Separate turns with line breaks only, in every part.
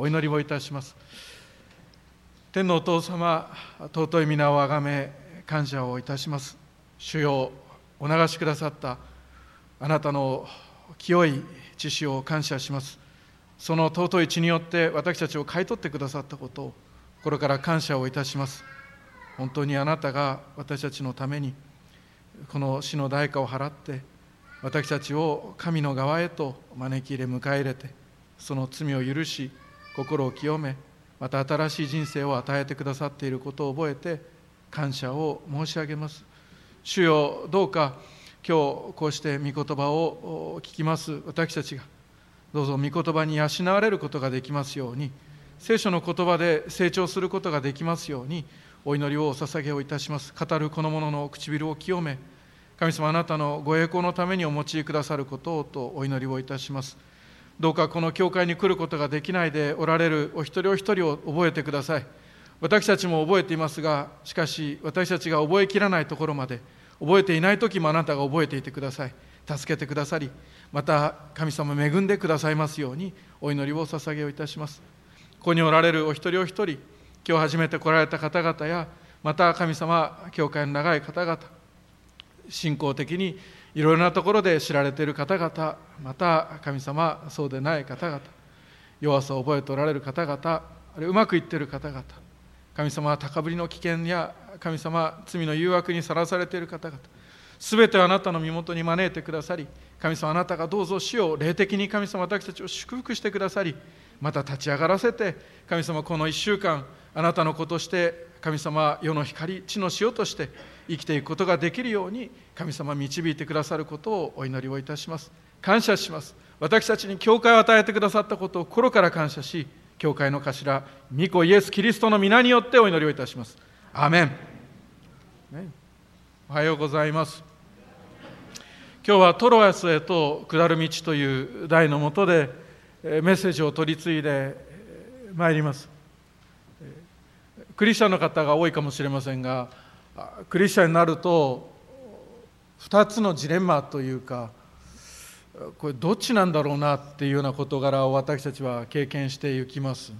お祈りをいたします。天のお父様尊い皆をあがめ感謝をいたします。主よお流しくださったあなたの清い知識を感謝します。その尊い血によって私たちを買い取ってくださったことを心から感謝をいたします。本当にあなたが私たちのためにこの死の代価を払って私たちを神の側へと招き入れ迎え入れてその罪を許し心を清めまた新しい人生を与えてくださっていることを覚えて感謝を申し上げます。主よどうか今日こうして御言葉を聞きます。私たちがどうぞ御言葉に養われることができますように聖書の言葉で成長することができますようにお祈りをお捧げをいたします。語るこの者の唇を清め神様あなたのご栄光のためにお持ちくださることをとお祈りをいたします。どうかこの教会に来ることができないでおられるお一人お一人を覚えてください。私たちも覚えていますがしかし私たちが覚えきらないところまで覚えていない時もあなたが覚えていてください。助けてくださりまた神様恵んでくださいますようにお祈りを捧げをいたします。ここにおられるお一人お一人今日初めて来られた方々やまた神様教会の長い方々信仰的にいろいろなところで知られている方々また神様そうでない方々弱さを覚えておられる方々あるいはうまくいっている方々神様は高ぶりの危険や神様罪の誘惑にさらされている方々すべてあなたの身元に招いてくださり神様あなたがどうぞ死を霊的に神様私たちを祝福してくださりまた立ち上がらせて神様この1週間あなたの子として神様世の光地の塩として生きていくことができるように神様導いてくださることをお祈りをいたします。感謝します。私たちに教会を与えてくださったことを心から感謝し教会の頭御子イエス・キリストの皆によってお祈りをいたします。アメン、ね、おはようございます。今日はトロアスへと下る道という題のもとでメッセージを取り継いでまいります。クリスチャンの方が多いかもしれませんがクリスチャンになると2つのジレンマというかこれどっちなんだろうなっていうような事柄を私たちは経験していきます。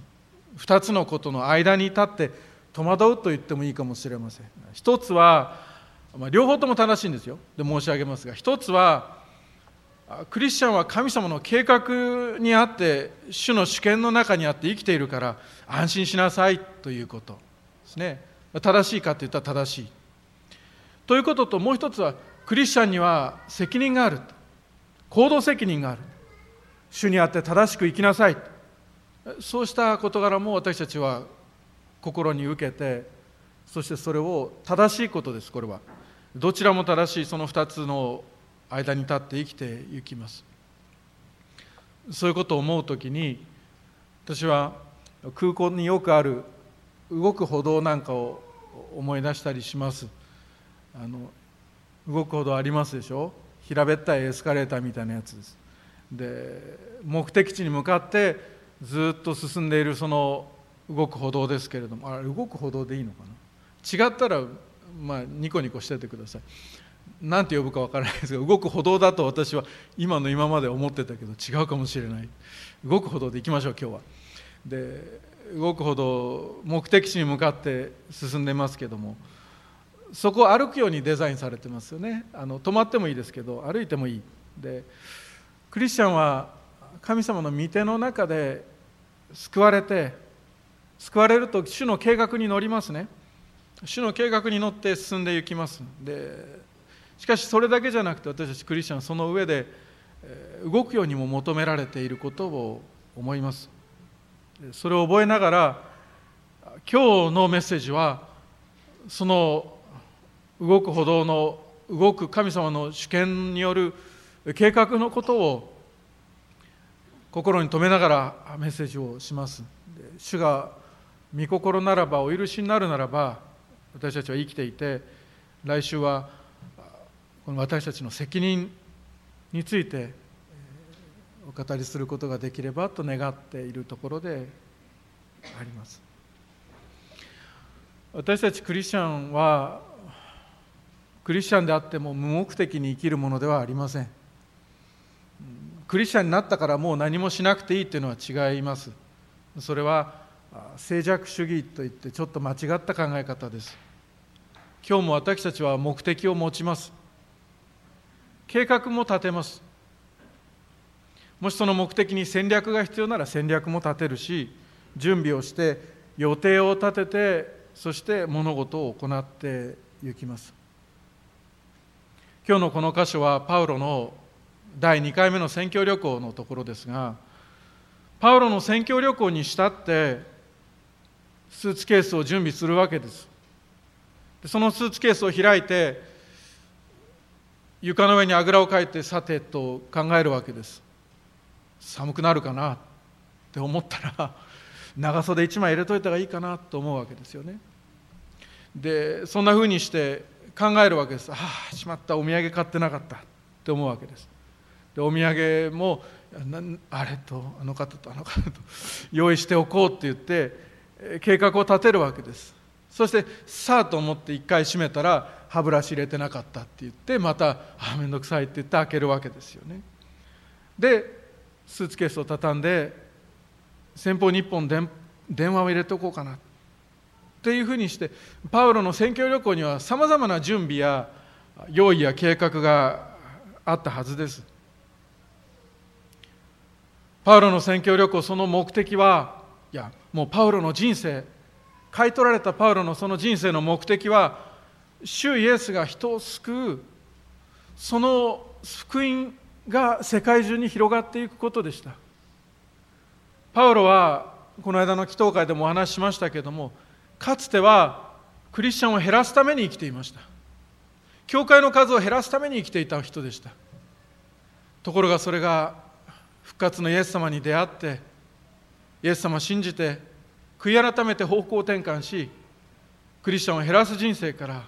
2つのことの間に立って戸惑うと言ってもいいかもしれません。一つは、まあ、両方とも正しいんですよ。で申し上げますが一つはクリスチャンは神様の計画にあって主の主権の中にあって生きているから安心しなさいということですね。正しいかといったら正しい。ということともう一つはクリスチャンには責任がある。行動責任がある。主にあって正しく生きなさい。そうした事柄も私たちは心に受けてそしてそれを正しいことですこれは。どちらも正しいその2つの間に立って生きていきます。そういうことを思う時に私は空港によくある動く歩道なんかを思い出したりします。あの動く歩道ありますでしょ？平べったいエスカレーターみたいなやつです。で目的地に向かってずっと進んでいるその動く歩道ですけれどもあれ動く歩道でいいのかな？違ったらまあニコニコしててください。何て呼ぶか分からないですが動く歩道だと私は今の今まで思ってたけど違うかもしれない。動く歩道で行きましょう今日は。で動くほど目的地に向かって進んでますけどもそこを歩くようにデザインされてますよね。あの止まってもいいですけど歩いてもいい。でクリスチャンは神様の御手の中で救われて救われると主の計画に乗りますね。主の計画に乗って進んでいきます。でしかしそれだけじゃなくて私たちクリスチャンはその上で動くようにも求められていることを思います。それを覚えながら今日のメッセージはその動く歩道の動く神様の主権による計画のことを心に留めながらメッセージをします。主が御心ならばお許しになるならば私たちは生きていて来週はこの私たちの責任についてお語りすることができればと願っているところであります。私たちクリスチャンはクリスチャンであっても無目的に生きるものではありません。クリスチャンになったからもう何もしなくていいというのは違います。それは静寂主義といってちょっと間違った考え方です。今日も私たちは目的を持ちます。計画も立てます。もしその目的に戦略が必要なら戦略も立てるし準備をして予定を立ててそして物事を行っていきます。今日のこの箇所はパウロの第2回目の宣教旅行のところですがパウロの宣教旅行にしたってスーツケースを準備するわけです。そのスーツケースを開いて床の上にあぐらをかいてさてと考えるわけです。寒くなるかなって思ったら 長袖1枚入れといた方がいいかなと思うわけですよね。でそんなふうにして考えるわけです。ああしまった。お土産買ってなかったって思うわけです。でお土産もあれとあの方とあの方と 用意しておこうって言って計画を立てるわけです。そしてさあと思って一回閉めたら歯ブラシ入れてなかったって言ってまたあ面倒くさいって言って開けるわけですよね。でスーツケースを畳んで先方に1本電話を入れておこうかなっていうふうにしてパウロの宣教旅行にはさまざまな準備や用意や計画があったはずです。パウロの宣教旅行その目的はいやもうパウロの人生買い取られたパウロのその人生の目的は主イエスが人を救うその福音が世界中に広がっていくことでした。パウロはこの間の祈祷会でもお話ししましたけれどもかつてはクリスチャンを減らすために生きていました。教会の数を減らすために生きていた人でした。ところがそれが復活のイエス様に出会ってイエス様を信じて悔い改めて方向転換しクリスチャンを減らす人生から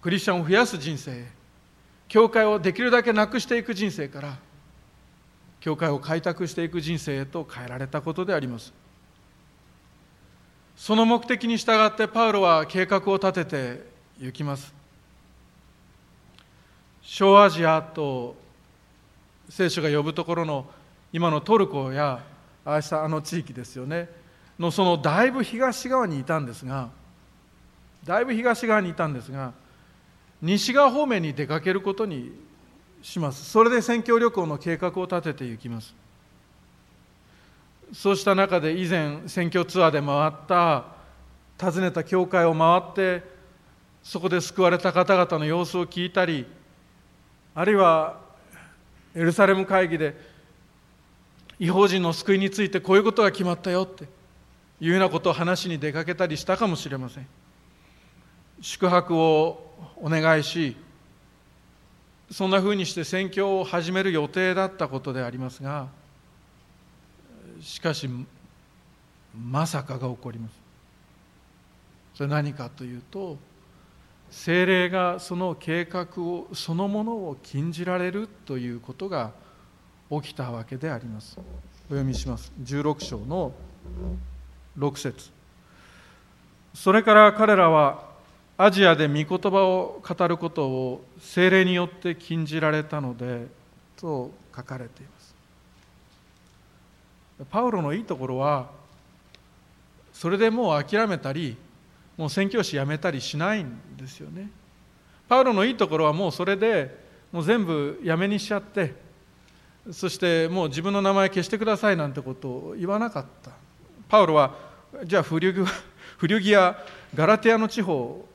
クリスチャンを増やす人生へ教会をできるだけなくしていく人生から教会を開拓していく人生へと変えられたことであります。その目的に従ってパウロは計画を立てて行きます。小アジアと聖書が呼ぶところの今のトルコやああしたあの地域ですよね。のそのだいぶ東側にいたんですがだいぶ東側にいたんですが西側方面に出かけることにします。それで宣教旅行の計画を立てていきます。そうした中で以前選挙ツアーで回った訪ねた教会を回ってそこで救われた方々の様子を聞いたりあるいはエルサレム会議で違法人の救いについてこういうことが決まったよっていうようなことを話に出かけたりしたかもしれません。宿泊をお願いしそんなふうにして宣教を始める予定だったことでありますがしかしまさかが起こります。それ何かというと精霊がその計画をそのものを禁じられるということが起きたわけであります。お読みします。16章の6節。それから彼らはアジアで御言葉を語ることを精霊によって禁じられたのでと書かれています。パウロのいいところはそれでもう諦めたりもう宣教師辞めたりしないんですよね。パウロのいいところはもうそれでもう全部やめにしちゃってそしてもう自分の名前消してくださいなんてことを言わなかった。パウロはじゃあフリュギアガラテアの地方を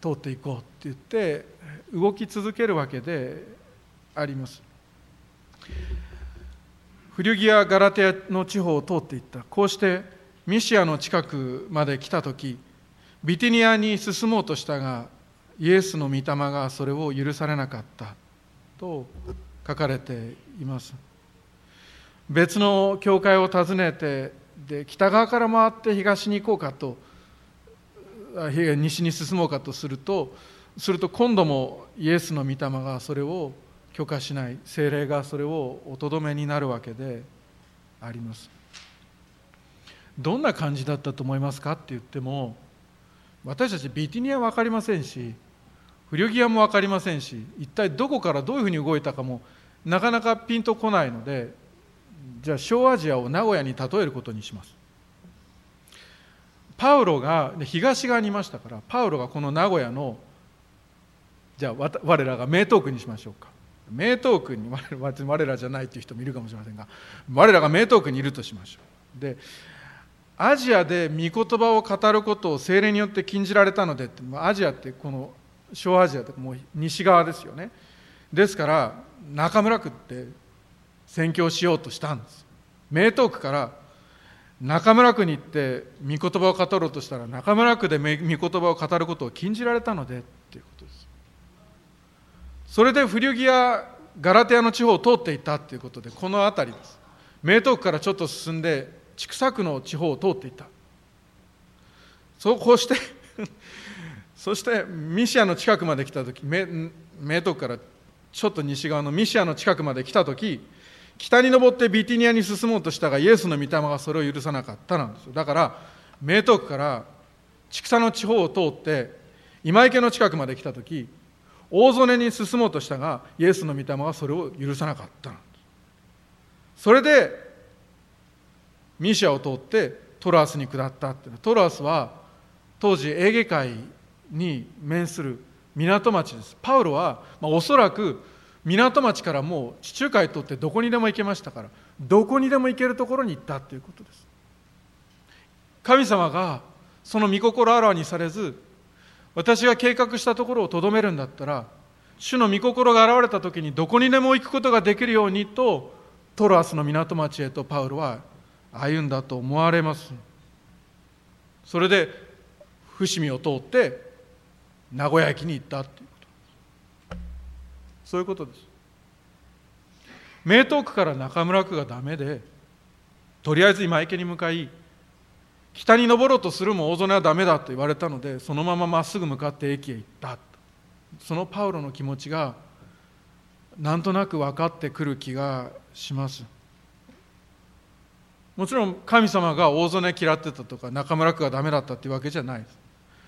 通っていこうって言って動き続けるわけであります。フリュギア・ガラテアの地方を通っていった。こうしてミシアの近くまで来た時ビティニアに進もうとしたがイエスの御霊がそれを許されなかった。と書かれています。別の教会を訪ねてで北側から回って東に行こうかと西に進もうかとするとすると今度もイエスの御霊がそれを許可しない精霊がそれをおとどめになるわけであります。どんな感じだったと思いますかって言っても私たちビティニア分かりませんしフリョギアも分かりませんし一体どこからどういうふうに動いたかもなかなかピンとこないのでじゃあ小アジアを名古屋に例えることにします。パウロが東側にいましたからパウロがこの名古屋のじゃあ我らが名東区にしましょうか。名東区に我らじゃないという人もいるかもしれませんが我らが名東区にいるとしましょう。でアジアで御言葉を語ることを精霊によって禁じられたのでアジアってこの小アジアとかもう西側ですよね。ですから中村区って宣教しようとしたんです。名東区から中村区に行って御言葉を語ろうとしたら中村区で御言葉を語ることを禁じられたのでっていうことです。それで古着やガラテヤの地方を通っていったっていうことでこの辺りです。名東区からちょっと進んで千種区の地方を通っていった。そうこうして そしてミシアの近くまで来た時名東区からちょっと西側のミシアの近くまで来た時北に登ってビティニアに進もうとしたがイエスの御霊がそれを許さなかったなんですよ。だから名東区から畜産の地方を通って今池の近くまで来た時大曽根に進もうとしたがイエスの御霊がそれを許さなかったんです。それでミシアを通ってトラースに下ったってトラースは当時エーゲ海に面する港町です。パウロは、まあ、おそらく港町からもう地中海通ってどこにでも行けましたからどこにでも行けるところに行ったということです。神様がその御心あらわにされず私が計画したところをとどめるんだったら主の御心が現れた時にどこにでも行くことができるようにとトロアスの港町へとパウロは歩んだと思われます。それで伏見を通って名古屋駅に行ったという。ことそういうことです。名東区から中村区がダメでとりあえず今池に向かい北に登ろうとするも大曽根はダメだと言われたのでそのまままっすぐ向かって駅へ行った。そのパウロの気持ちがなんとなく分かってくる気がします。もちろん神様が大曽根嫌ってたとか中村区がダメだったっていうわけじゃないです。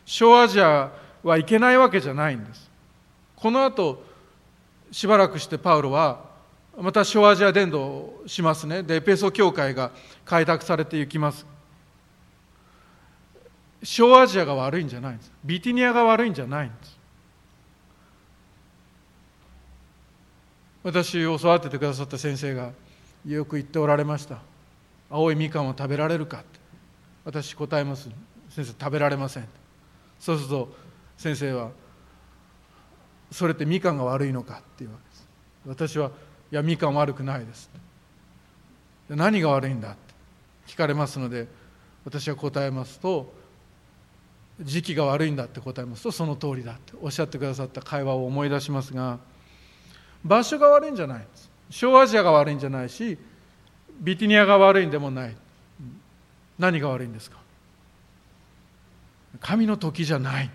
小アジアはいけないわけじゃないんです。この後しばらくしてパウロはまた小アジア伝道しますね。でエペソ教会が開拓されていきます。小アジアが悪いんじゃないんです。ビティニアが悪いんじゃないんです。私を育ててくださった先生がよく言っておられました。青いみかんを食べられるかって。私答えます。先生食べられません。そうすると先生はそれってみかんが悪いのかっていうわけです。私はいやみかん悪くないです。何が悪いんだって。聞かれますので私は答えますと時期が悪いんだって答えますとその通りだって。おっしゃってくださった会話を思い出しますが場所が悪いんじゃないんです。小アジアが悪いんじゃないしビティニアが悪いんでもない。何が悪いんですか。神の時じゃない。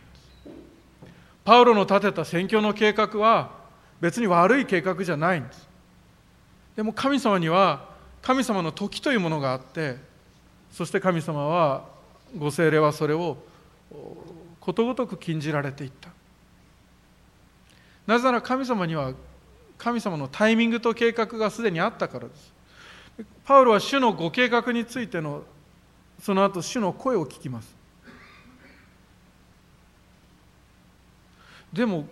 パウロの立てた宣教の計画は別に悪い計画じゃないんです。でも神様には神様の時というものがあってそして神様はご精霊はそれをことごとく禁じられていった。なぜなら神様には神様のタイミングと計画がすでにあったからです。パウロは主のご計画についてのその後主の声を聞きます。でも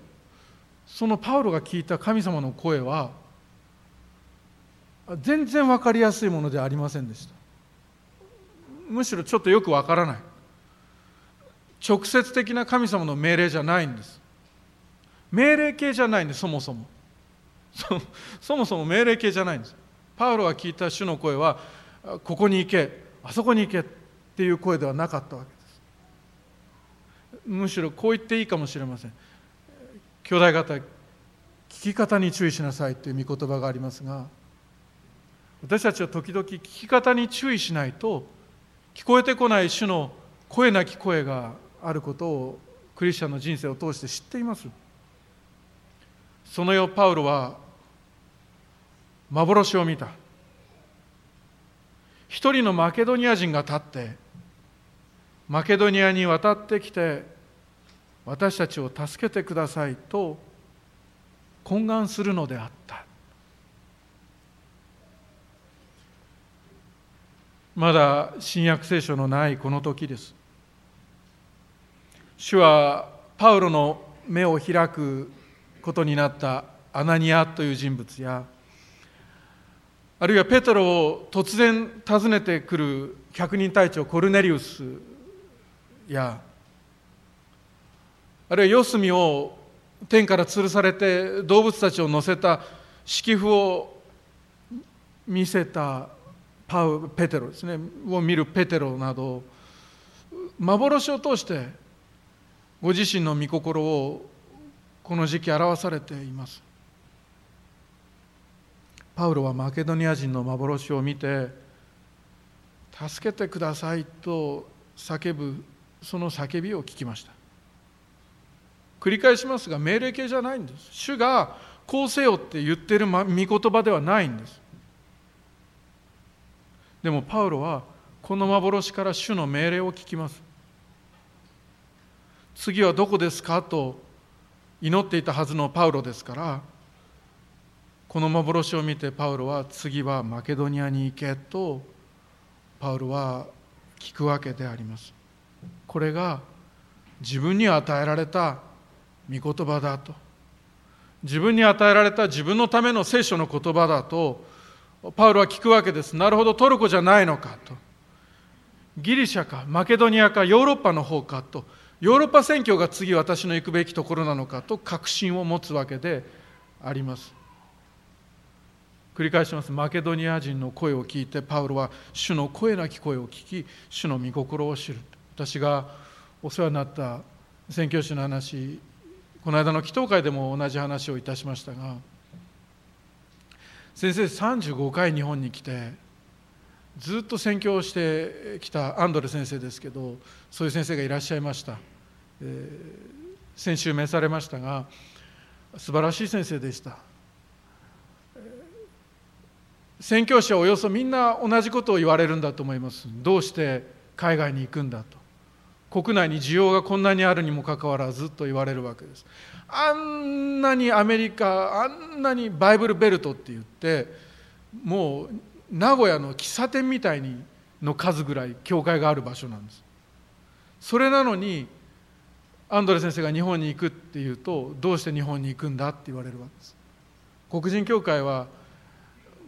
そのパウロが聞いた神様の声は全然分かりやすいものではありませんでした。むしろちょっとよく分からない。直接的な神様の命令じゃないんです。命令形じゃないんですそもそも。そもそも命令形じゃないんです。パウロが聞いた主の声はここに行けあそこに行けっていう声ではなかったわけです。むしろこう言っていいかもしれません。兄弟方聞き方に注意しなさいという御言葉がありますが私たちは時々聞き方に注意しないと聞こえてこない主の声なき声があることをクリスチャンの人生を通して知っています。その夜パウロは幻を見た。一人のマケドニア人が立ってマケドニアに渡ってきて私たちを助けてくださいと懇願するのであった。まだ新約聖書のないこの時です。主はパウロの目を開くことになったアナニアという人物やあるいはペトロを突然訪ねてくる百人隊長コルネリウスやあるいは四隅を天から吊るされて動物たちを乗せた敷布を見せたパウペテロですね。を見るペテロなど幻を通してご自身の御心をこの時期表されています。パウロはマケドニア人の幻を見て助けてくださいと叫ぶその叫びを聞きました。繰り返しますが命令形じゃないんです。主がこうせよって言ってる御言葉ではないんです。でもパウロはこの幻から主の命令を聞きます。次はどこですかと祈っていたはずのパウロですからこの幻を見てパウロは次はマケドニアに行けとパウロは聞くわけであります。これが自分に与えられた御言葉だと。自分に与えられた自分のための聖書の言葉だとパウロは聞くわけです。なるほどトルコじゃないのかと。ギリシャかマケドニアかヨーロッパの方かと。ヨーロッパ宣教が次私の行くべきところなのかと確信を持つわけであります。繰り返します。マケドニア人の声を聞いてパウロは主の声なき声を聞き主の御心を知る。私がお世話になった宣教師の話この間の祈祷会でも同じ話をいたしましたが先生35回日本に来てずっと宣教してきたアンドレ先生ですけどそういう先生がいらっしゃいました、えー、先週召されましたが素晴らしい先生でした。宣教師はおよそみんな同じことを言われるんだと思います。どうして海外に行くんだと。国内に需要がこんなにあるにもかかわらずと言われるわけです。あんなにアメリカあんなにバイブルベルトって言ってもう名古屋の喫茶店みたいにの数ぐらい教会がある場所なんです。それなのにアンドレ先生が日本に行くっていうとどうして日本に行くんだって言われるわけです。黒人教会は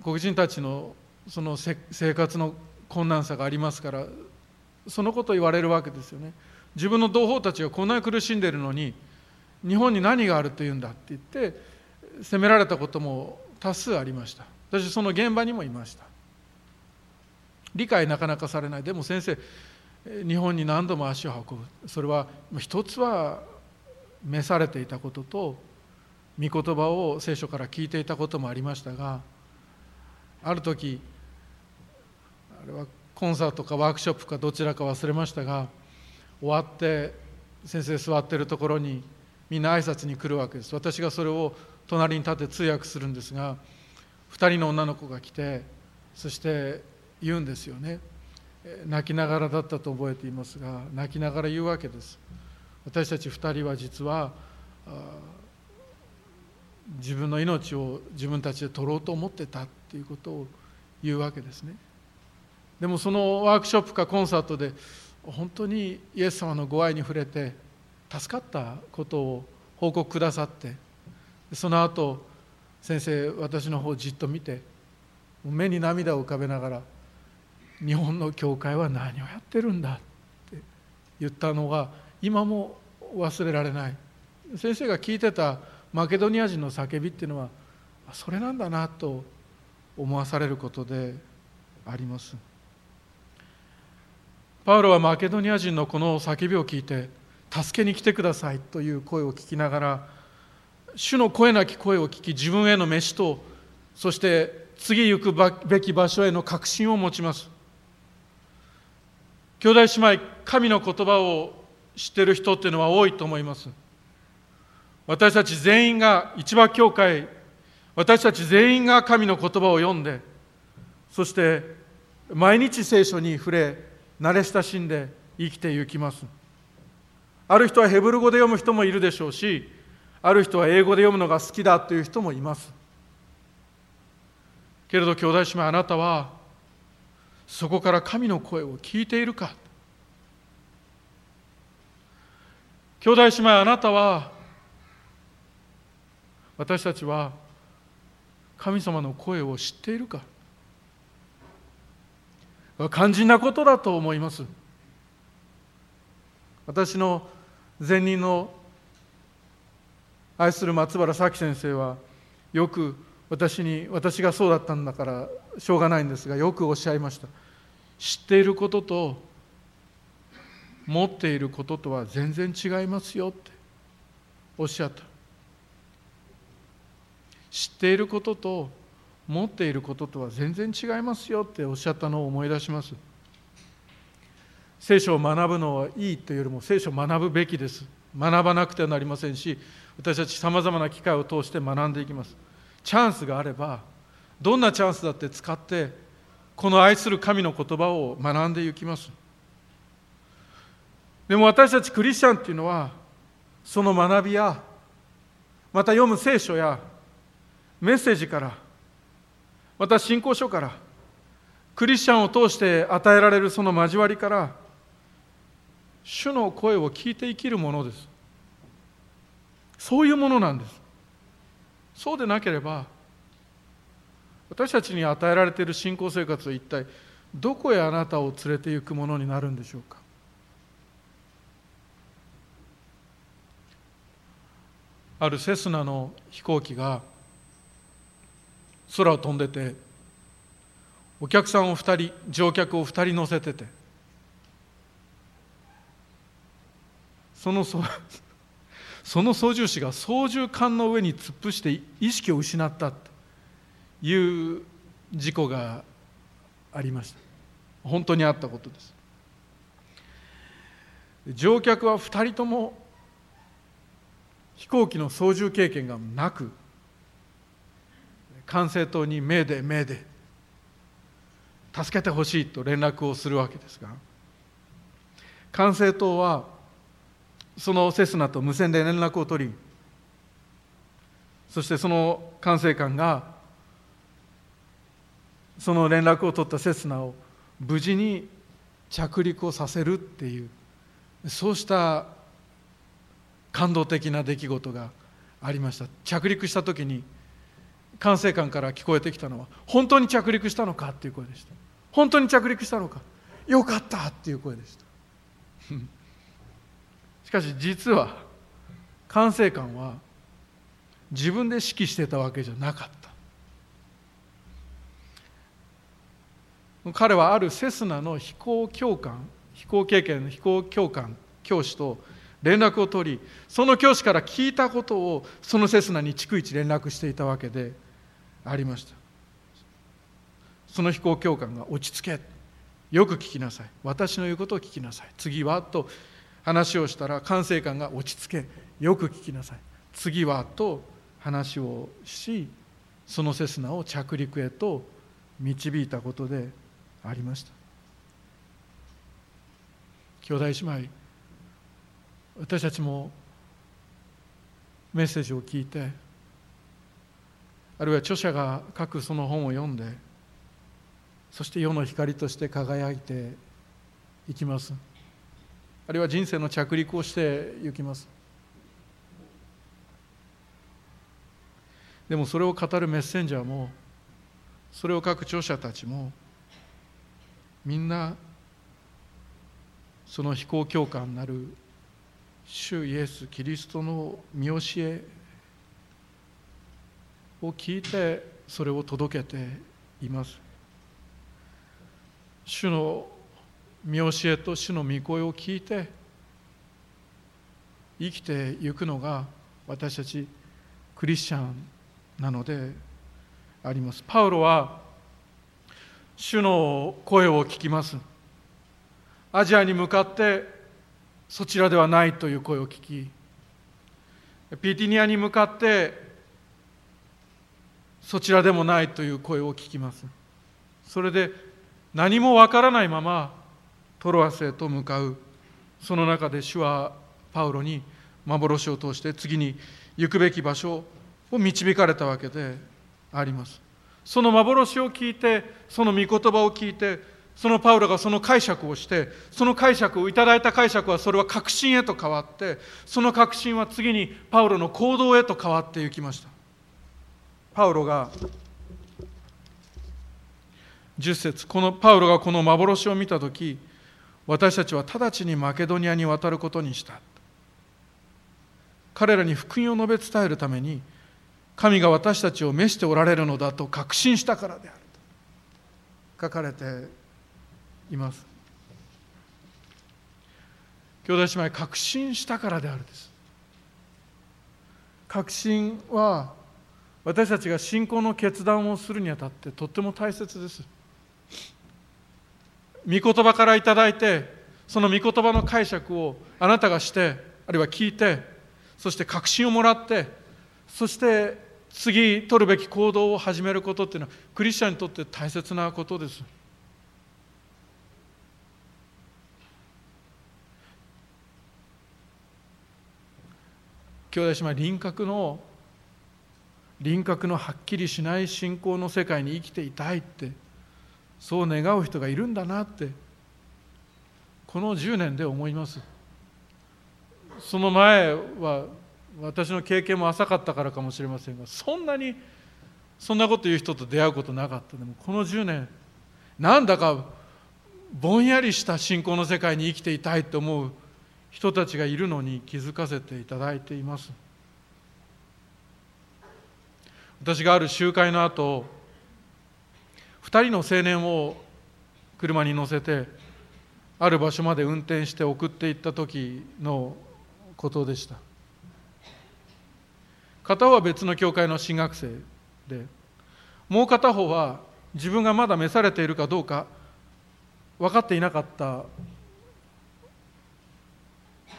黒人たちのその生活の困難さがありますからそのことを言われるわけですよね。自分の同胞たちがこんなに苦しんでいるのに日本に何があるというんだって言って責められたことも多数ありました。私その現場にもいました。理解なかなかされない。でも先生日本に何度も足を運ぶ。それは一つは召されていたことと御言葉を聖書から聞いていたこともありましたがある時あれはコンサートかワークショップかどちらか忘れましたが終わって先生座ってるところにみんな挨拶に来るわけです。私がそれを隣に立って通訳するんですが2人の女の子が来てそして言うんですよね。泣きながらだったと覚えていますが泣きながら言うわけです。私たち2人は実は自分の命を自分たちで取ろうと思ってたっていうことを言うわけですね。でもそのワークショップかコンサートで本当にイエス様のご愛に触れて助かったことを報告くださってその後先生私の方をじっと見て目に涙を浮かべながら「日本の教会は何をやってるんだ」って言ったのが今も忘れられない先生が聞いてたマケドニア人の叫びっていうのはそれなんだなと思わされることであります。パウロはマケドニア人のこの叫びを聞いて助けに来てくださいという声を聞きながら主の声なき声を聞き自分への飯とそして次行くべき場所への確信を持ちます。兄弟姉妹神の言葉を知ってる人っていうのは多いと思います。私たち全員が市場教会私たち全員が神の言葉を読んでそして毎日聖書に触れ慣れ親しんで生きていきます。ある人はヘブル語で読む人もいるでしょうしある人は英語で読むのが好きだという人もいます。けれど兄弟姉妹あなたはそこから神の声を聞いているか。兄弟姉妹あなたは私たちは神様の声を知っているか。肝心なことだと思います。私の前任の愛する松原咲先生はよく私に私がそうだったんだからしょうがないんですがよくおっしゃいました。知っていることと持っていることとは全然違いますよっておっしゃった。知っていることと持っていることとは全然違いますよっておっしゃったのを思い出します。聖書を学ぶのはいいというよりも聖書を学ぶべきです。学ばなくてはなりませんし私たちさまざまな機会を通して学んでいきます。チャンスがあればどんなチャンスだって使ってこの愛する神の言葉を学んでいきます。でも私たちクリスチャンっていうのはその学びやまた読む聖書やメッセージからまた信仰書からクリスチャンを通して与えられるその交わりから主の声を聞いて生きるものです。そういうものなんです。そうでなければ私たちに与えられている信仰生活は一体どこへあなたを連れて行くものになるんでしょうか。あるセスナの飛行機が空を飛んでてお客さんを2人乗客を2人乗せててその その操縦士が操縦桿の上に突っ伏して意識を失ったという事故がありました。本当にあったことです。乗客は2人とも飛行機の操縦経験がなく管制塔に命で命で助けてほしいと連絡をするわけですが管制塔はそのセスナと無線で連絡を取りそしてその管制官がその連絡を取ったセスナを無事に着陸をさせるっていうそうした感動的な出来事がありました。着陸した時に管制官から聞こえてきたのは本当に着陸したのかっていう声でした。本当に着陸したのか。よかったっていう声でした。しかし実は管制官は自分で指揮してたわけじゃなかった。彼はあるセスナの飛行教官飛行経験の飛行教官教師と連絡を取りその教師から聞いたことをそのセスナに逐一連絡していたわけでありました。その飛行教官が落ち着け。よく聞きなさい。私の言うことを聞きなさい。次はと話をしたら管制官が落ち着け。よく聞きなさい。次はと話をしそのセスナを着陸へと導いたことでありました。兄弟姉妹私たちもメッセージを聞いてあるいは著者が書くその本を読んでそして世の光として輝いていきます。あるいは人生の着陸をしていきます。でもそれを語るメッセンジャーもそれを書く著者たちもみんなその飛行教官なる主イエス・キリストの見教えを聞いてそれを届けています。主の見教えと主の御声を聞いて生きていくのが私たちクリスチャンなのであります。パウロは主の声を聞きます。アジアに向かってそちらではないという声を聞きピティニアに向かってそちらでもないという声を聞きます。それで何もわからないままトロアスへと向かう。その中で主はパウロに幻を通して次に行くべき場所を導かれたわけであります。その幻を聞いてその御言葉を聞いてそのパウロがその解釈をしてその解釈をいただいた解釈はそれは確信へと変わってその確信は次にパウロの行動へと変わっていきました。パウロが10節このパウロがこの幻を見た時私たちは直ちにマケドニアに渡ることにした。彼らに福音を述べ伝えるために神が私たちを召しておられるのだと確信したからであると書かれています。兄弟姉妹確信したからであるです。確信は私たちが信仰の決断をするにあたってとっても大切です御言葉からいただいてその御言葉の解釈をあなたがしてあるいは聞いてそして確信をもらってそして次取るべき行動を始めることっていうのはクリスチャンにとって大切なことです。兄弟姉妹輪郭の輪郭のはっきりしない信仰の世界に生きていたいってそう願う人がいるんだなってこの10年で思います。その前は私の経験も浅かったからかもしれませんがそんなにそんなこと言う人と出会うことなかった。でもこの10年なんだかぼんやりした信仰の世界に生きていたいと思う人たちがいるのに気づかせていただいています。私がある集会の後2人の青年を車に乗せてある場所まで運転して送っていった時のことでした。片方は別の教会の進学生でもう片方は自分がまだ召されているかどうか分かっていなかった。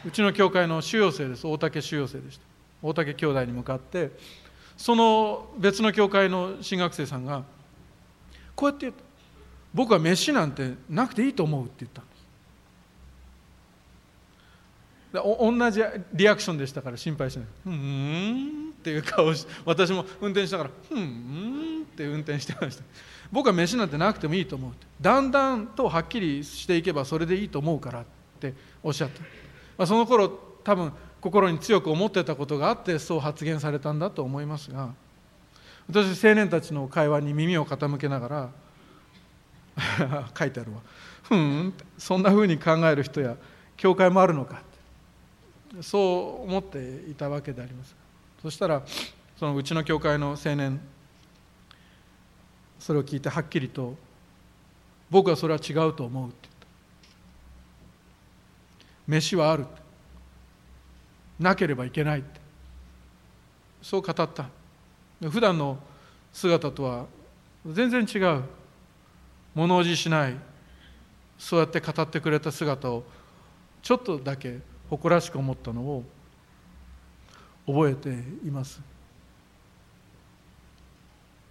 うちの教会の主要生です。大竹主要生でした。大竹兄弟に向かってその別の教会の進学生さんがこうやって僕は飯なんてなくていいと思うって言ったんです。同じリアクションでしたから心配しない「ふん」っていう顔し私も運転しながら「ふん」って運転してました。僕は飯なんてなくてもいいと思うって。だんだんとはっきりしていけばそれでいいと思うからっておっしゃった、まあ、その頃多分心に強く思ってたことがあってそう発言されたんだと思いますが私青年たちの会話に耳を傾けながら 書いてあるわ。ふんそんなふうに考える人や教会もあるのかそう思っていたわけであります。そしたらそのうちの教会の青年それを聞いてはっきりと「僕はそれは違うと思う」って言った「飯はある」なければいけないそう語った。普段の姿とは全然違う。物おじしない。そうやって語ってくれた姿をちょっとだけ誇らしく思ったのを覚えています。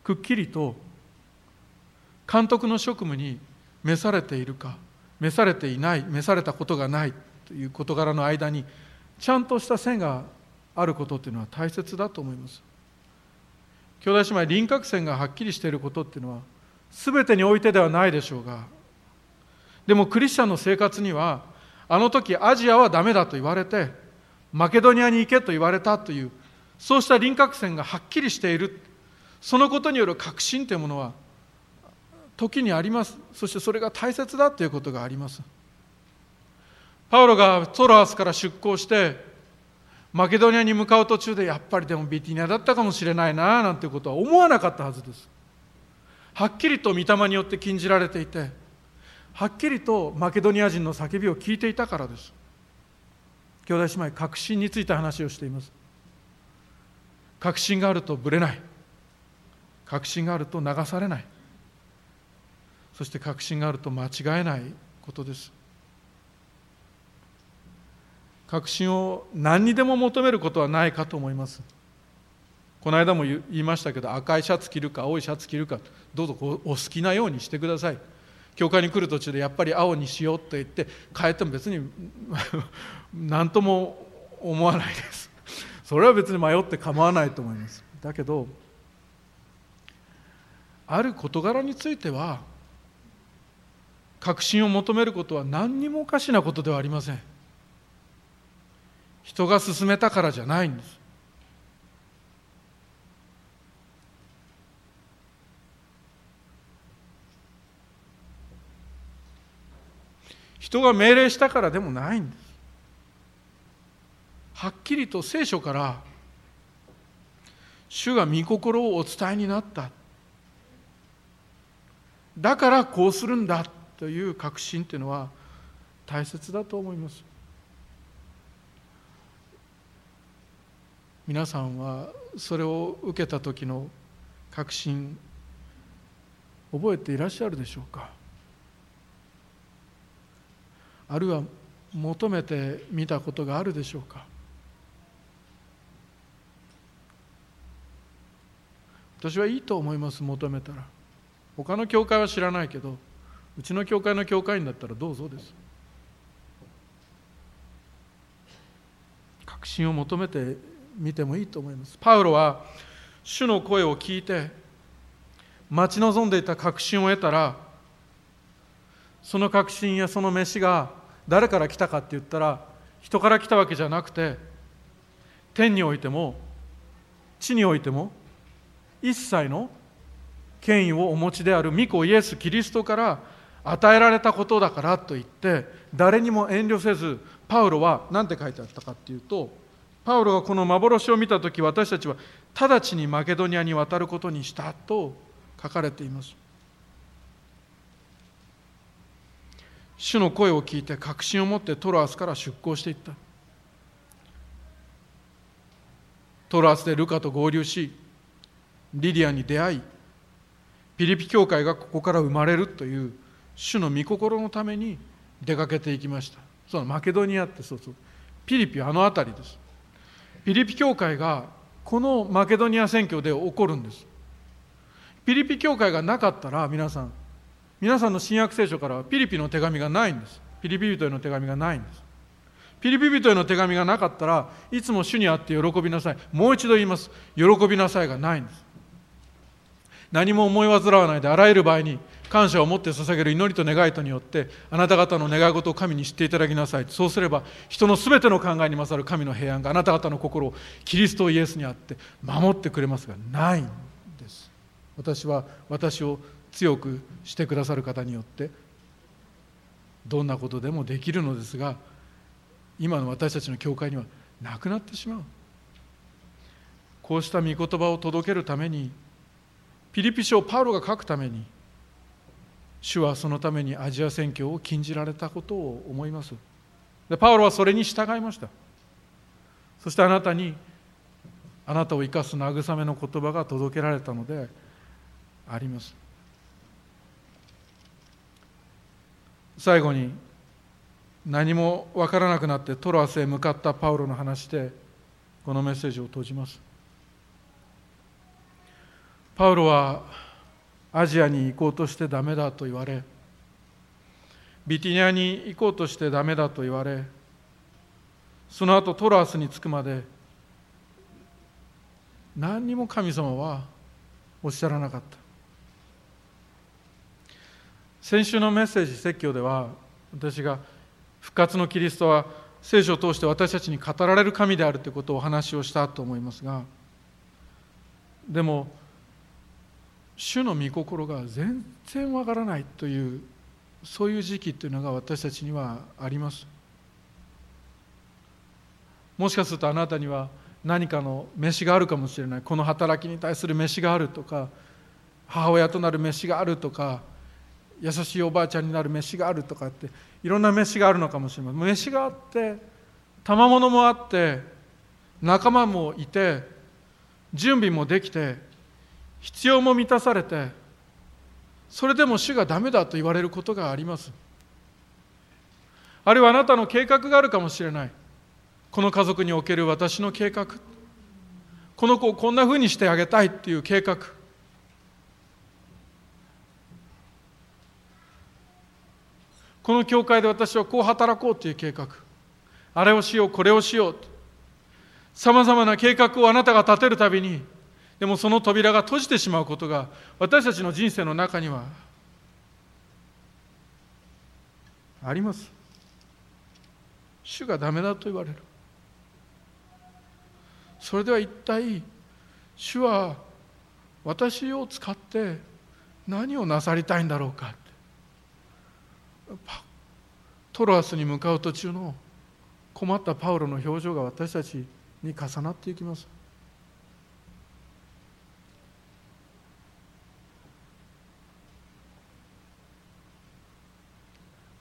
くっきりと監督の職務に召されているか召されていない召されたことがないという事柄の間にちゃんとした線があることっていうのは大切だと思います。兄弟姉妹輪郭線がはっきりしていることっていうのは全てにおいてではないでしょうがでもクリスチャンの生活にはあの時アジアはダメだと言われてマケドニアに行けと言われたというそうした輪郭線がはっきりしているそのことによる確信というものは時にあります。そしてそれが大切だということがあります。パウロがトロアスから出港してマケドニアに向かう途中でやっぱりでもビティニアだったかもしれないななんていうことは思わなかったはずです。はっきりと御霊によって禁じられていてはっきりとマケドニア人の叫びを聞いていたからです。兄弟姉妹確信について話をしています。確信があるとぶれない。確信があると流されない。そして確信があると間違えないことです。確信を何にでも求めることはないかと思います。この間も言いましたけど赤いシャツ着るか青いシャツ着るかどうぞお好きなようにしてください。教会に来る途中でやっぱり青にしようと言って変えても別に 何とも思わないです。それは別に迷って構わないと思います。だけどある事柄については確信を求めることは何にもおかしなことではありません。人が勧めたからじゃないんです。人が命令したからでもないんです。はっきりと聖書から主が御心をお伝えになった。だからこうするんだという確信というのは大切だと思います。皆さんはそれを受けた時の確信覚えていらっしゃるでしょうか？あるいは求めてみたことがあるでしょうか？私はいいと思います求めたら。他の教会は知らないけどうちの教会の教会員だったらどうぞです。確信を求めてみてもいいと思います。パウロは主の声を聞いて待ち望んでいた確信を得たらその確信やその飯が誰から来たかって言ったら人から来たわけじゃなくて天においても地においても一切の権威をお持ちである御子イエス・キリストから与えられたことだからと言って誰にも遠慮せずパウロは何て書いてあったかっていうとパウロがこの幻を見た時私たちは直ちにマケドニアに渡ることにしたと書かれています。主の声を聞いて確信を持ってトロアスから出港していった。トロアスでルカと合流しリディアに出会いピリピ教会がここから生まれるという主の御心のために出かけていきました。そのマケドニアってそうそうピリピあの辺りです。ピリピ教会がこのマケドニア選挙で起こるんですピリピ教会がなかったら皆さん皆さんの新約聖書からはピリピの手紙がないんです。ピリピ人への手紙がないんです。ピリピ人への手紙がなかったらいつも主にあって喜びなさい。もう一度言います。喜びなさいがないんです。何も思い煩わないであらゆる場合に感謝を持って捧げる祈りと願いとによってあなた方の願い事を神に知っていただきなさい。そうすれば人の全ての考えに勝る神の平安があなた方の心をキリストイエスにあって守ってくれますがないんです。私は私を強くしてくださる方によってどんなことでもできるのですが今の私たちの教会にはなくなってしまう。こうした御言葉を届けるためにピリピ書をパウロが書くために主はそのためにアジア宣教を禁じられたことを思います。でパウロはそれに従いました。そしてあなたにあなたを生かす慰めの言葉が届けられたのであります。最後に何も分からなくなってトロアスへ向かったパウロの話でこのメッセージを閉じます。パウロはアジアに行こうとしてダメだと言われビティニアに行こうとしてダメだと言われその後トロアスに着くまで何にも神様はおっしゃらなかった。先週のメッセージ説教では私が復活のキリストは聖書を通して私たちに語られる神であるということをお話をしたと思いますがでも主の御心が全然わからないというそういう時期というのが私たちにはあります。もしかするとあなたには何かの飯があるかもしれない。この働きに対する飯があるとか母親となる飯があるとか優しいおばあちゃんになる飯があるとかっていろんな飯があるのかもしれません。飯があって賜物もあって仲間もいて準備もできて必要も満たされてそれでも主がダメだと言われることがあります。あるいはあなたの計画があるかもしれない。この家族における私の計画。この子をこんなふうにしてあげたいっていう計画。この教会で私はこう働こうという計画。あれをしようこれをしよう。さまざまな計画をあなたが立てるたびにでもその扉が閉じてしまうことが私たちの人生の中にはあります。主がダメだと言われる。それでは一体主は私を使って何をなさりたいんだろうか。トロアスに向かう途中の困ったパウロの表情が私たちに重なっていきます。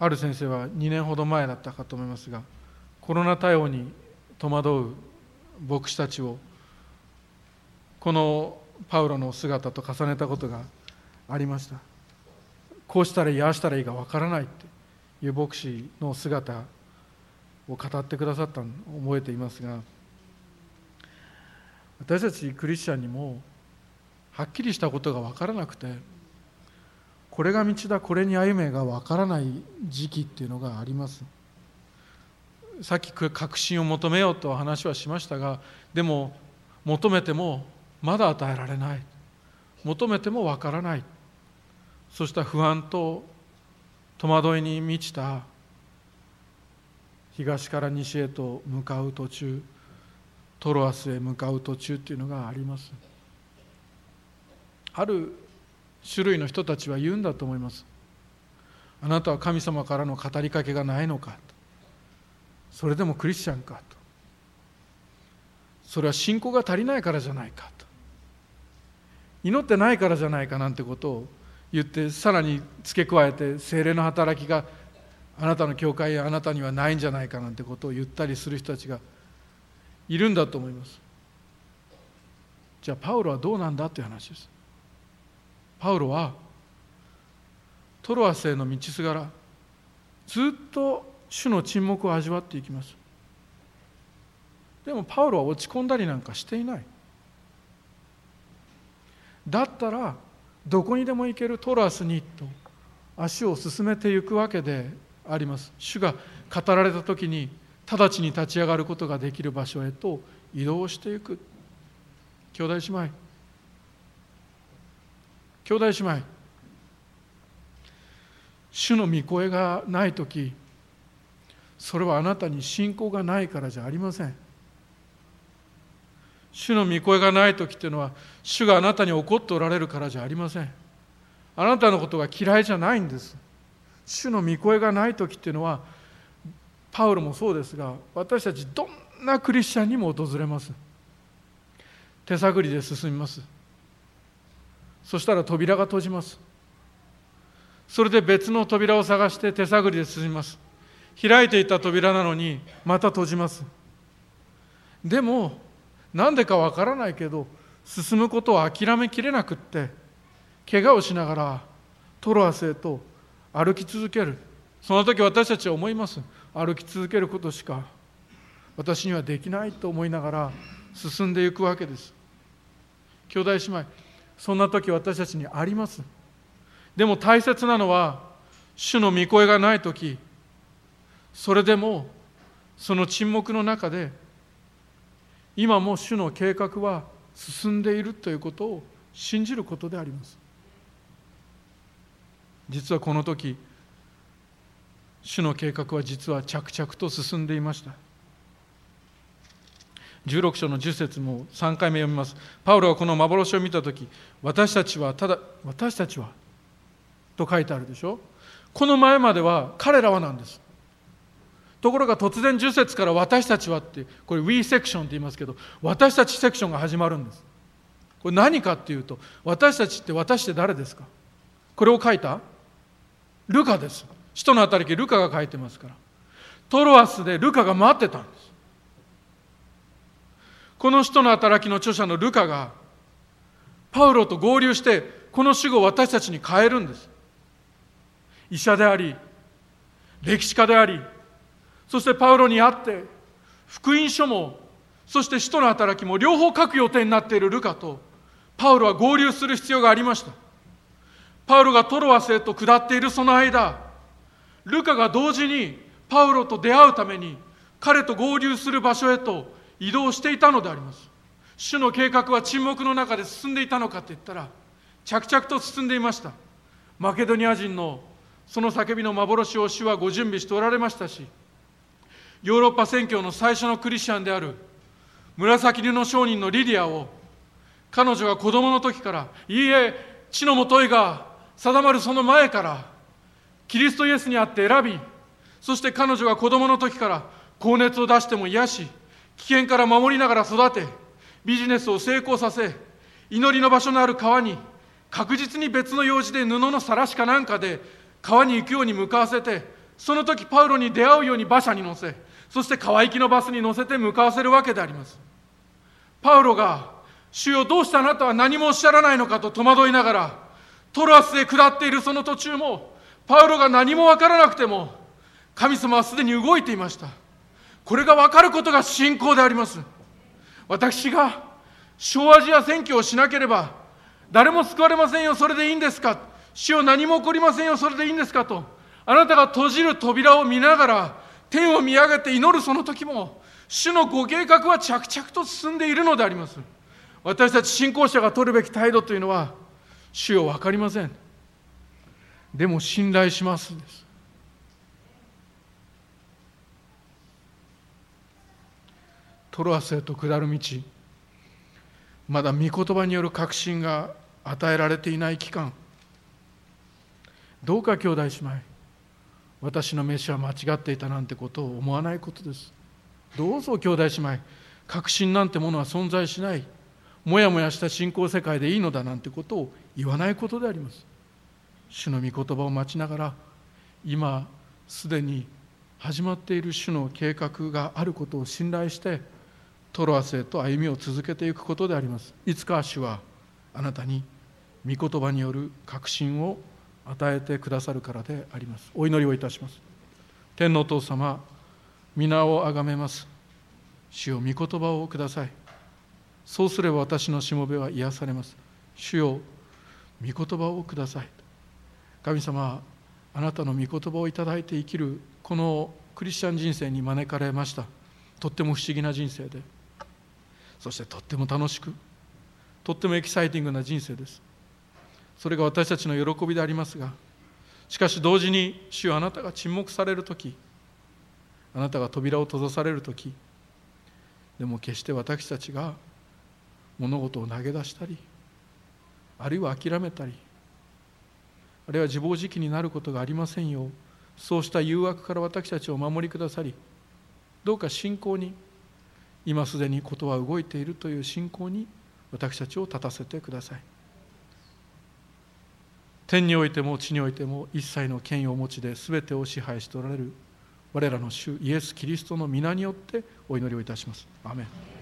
ある先生は2年ほど前だったかと思いますがコロナ対応に戸惑う牧師たちをこのパウロの姿と重ねたことがありました。こうしたらいいああしたらいいかわからないっていう牧師の姿を語ってくださったのを覚えていますが私たちクリスチャンにもはっきりしたことが分からなくてこれが道だこれに歩めがわからない時期っていうのがあります。さっき確信を求めようと話はしましたがでも求めてもまだ与えられない。求めてもわからない。そうした不安と戸惑いに満ちた。東から西へと向かう途中トロアスへ向かう途中っていうのがあります。ある種類の人たちは言うんだと思います。あなたは神様からの語りかけがないのか。それでもクリスチャンかと。それは信仰が足りないからじゃないかと。祈ってないからじゃないかなんてことを言ってさらに付け加えて精霊の働きがあなたの教会やあなたにはないんじゃないかなんてことを言ったりする人たちがいるんだと思います。じゃあパウロはどうなんだという話です。パウロはトロアスへの道すがらずっと主の沈黙を味わっていきます。でもパウロは落ち込んだりなんかしていない。だったらどこにでも行けるトロアスにと足を進めていくわけであります。主が語られた時に直ちに立ち上がることができる場所へと移動していく。兄弟姉妹兄弟姉妹。主の御声がない時それはあなたに信仰がないからじゃありません。主の御声がない時っていうのは主があなたに怒っておられるからじゃありません。あなたのことが嫌いじゃないんです。主の御声がない時っていうのはパウロもそうですが私たちどんなクリスチャンにも訪れます。手探りで進みます。そしたら扉が閉じます。それで別の扉を探して手探りで進みます。開いていた扉なのにまた閉じます。でも何でかわからないけど進むことを諦めきれなくって怪我をしながらトロアスへと歩き続ける。その時私たちは思います。歩き続けることしか私にはできないと思いながら進んでいくわけです。兄弟姉妹そんな時私たちにあります。でも大切なのは主の御声がない時。それでもその沈黙の中で今も主の計画は進んでいるということを信じることであります。実はこの時主の計画は実は着々と進んでいました。16章の10節も3回目読みます。パウロはこの幻を見た時私たちはただ私たちはと書いてあるでしょ？この前までは彼らはなんです。ところが突然10節から私たちはってこれ We セクションって言いますけど私たちセクションが始まるんです。これ何かっていうと私たちって私って誰ですか？これを書いた？ルカです。使徒の働きルカが書いてますから。トロアスでルカが待ってたんです。この人の働きの著者のルカがパウロと合流してこの主語を私たちに変えるんです。医者であり歴史家でありそしてパウロに会って福音書もそして使徒の働きも両方書く予定になっているルカとパウロは合流する必要がありました。パウロがトロワスへと下っているその間ルカが同時にパウロと出会うために彼と合流する場所へと移動していたのであります。主の計画は沈黙の中で進んでいたのかといったら着々と進んでいました。マケドニア人のその叫びの幻を主はご準備しておられましたしヨーロッパ宣教の最初のクリスチャンである紫色の商人のリディアを彼女が子供の時からいいえ地のもといが定まるその前からキリストイエスにあって選びそして彼女が子供の時から高熱を出しても癒し危険から守りながら育てビジネスを成功させ祈りの場所のある川に確実に別の用事で布のさらしかなんかで川に行くように向かわせてその時パウロに出会うように馬車に乗せそして川行きのバスに乗せて向かわせるわけであります。パウロが「主よどうしてあなたは何もおっしゃらないのか」と戸惑いながらトロアスへ下っているその途中もパウロが何も分からなくても神様はすでに動いていました。これが分かることが信仰であります。私が小アジア選挙をしなければ誰も救われませんよ。それでいいんですか？主よ何も起こりませんよ。それでいいんですか？とあなたが閉じる扉を見ながら天を見上げて祈る。その時も主のご計画は着々と進んでいるのであります。私たち信仰者が取るべき態度というのは主よ分かりません。でも信頼しますです。トロアスへと下る道。まだ御言葉による確信が与えられていない期間。どうか兄弟姉妹私の飯は間違っていたなんてことを思わないことです。どうぞ兄弟姉妹確信なんてものは存在しない。もやもやした信仰世界でいいのだなんてことを言わないことであります。主の御言葉を待ちながら今すでに始まっている主の計画があることを信頼してトロアスへと歩みを続けていくことであります。いつか主はあなたに御言葉による確信を与えてくださるからであります。お祈りをいたします。天のお父様皆をあがめます。主よ御言葉をください。そうすれば私のしもべは癒されます。主よ御言葉をください。神様あなたの御言葉をいただいて生きるこのクリスチャン人生に招かれました。とっても不思議な人生で。そしてとっても楽しくとってもエキサイティングな人生です。それが私たちの喜びでありますがしかし同時に主よあなたが沈黙される時あなたが扉を閉ざされる時でも決して私たちが物事を投げ出したりあるいは諦めたりあるいは自暴自棄になることがありませんようそうした誘惑から私たちをお守りくださりどうか信仰に今すでにことは動いているという信仰に私たちを立たせてください天においても地においても一切の権威をお持ちで全てを支配しておられる我らの主イエス・キリストの皆によってお祈りをいたします。アメン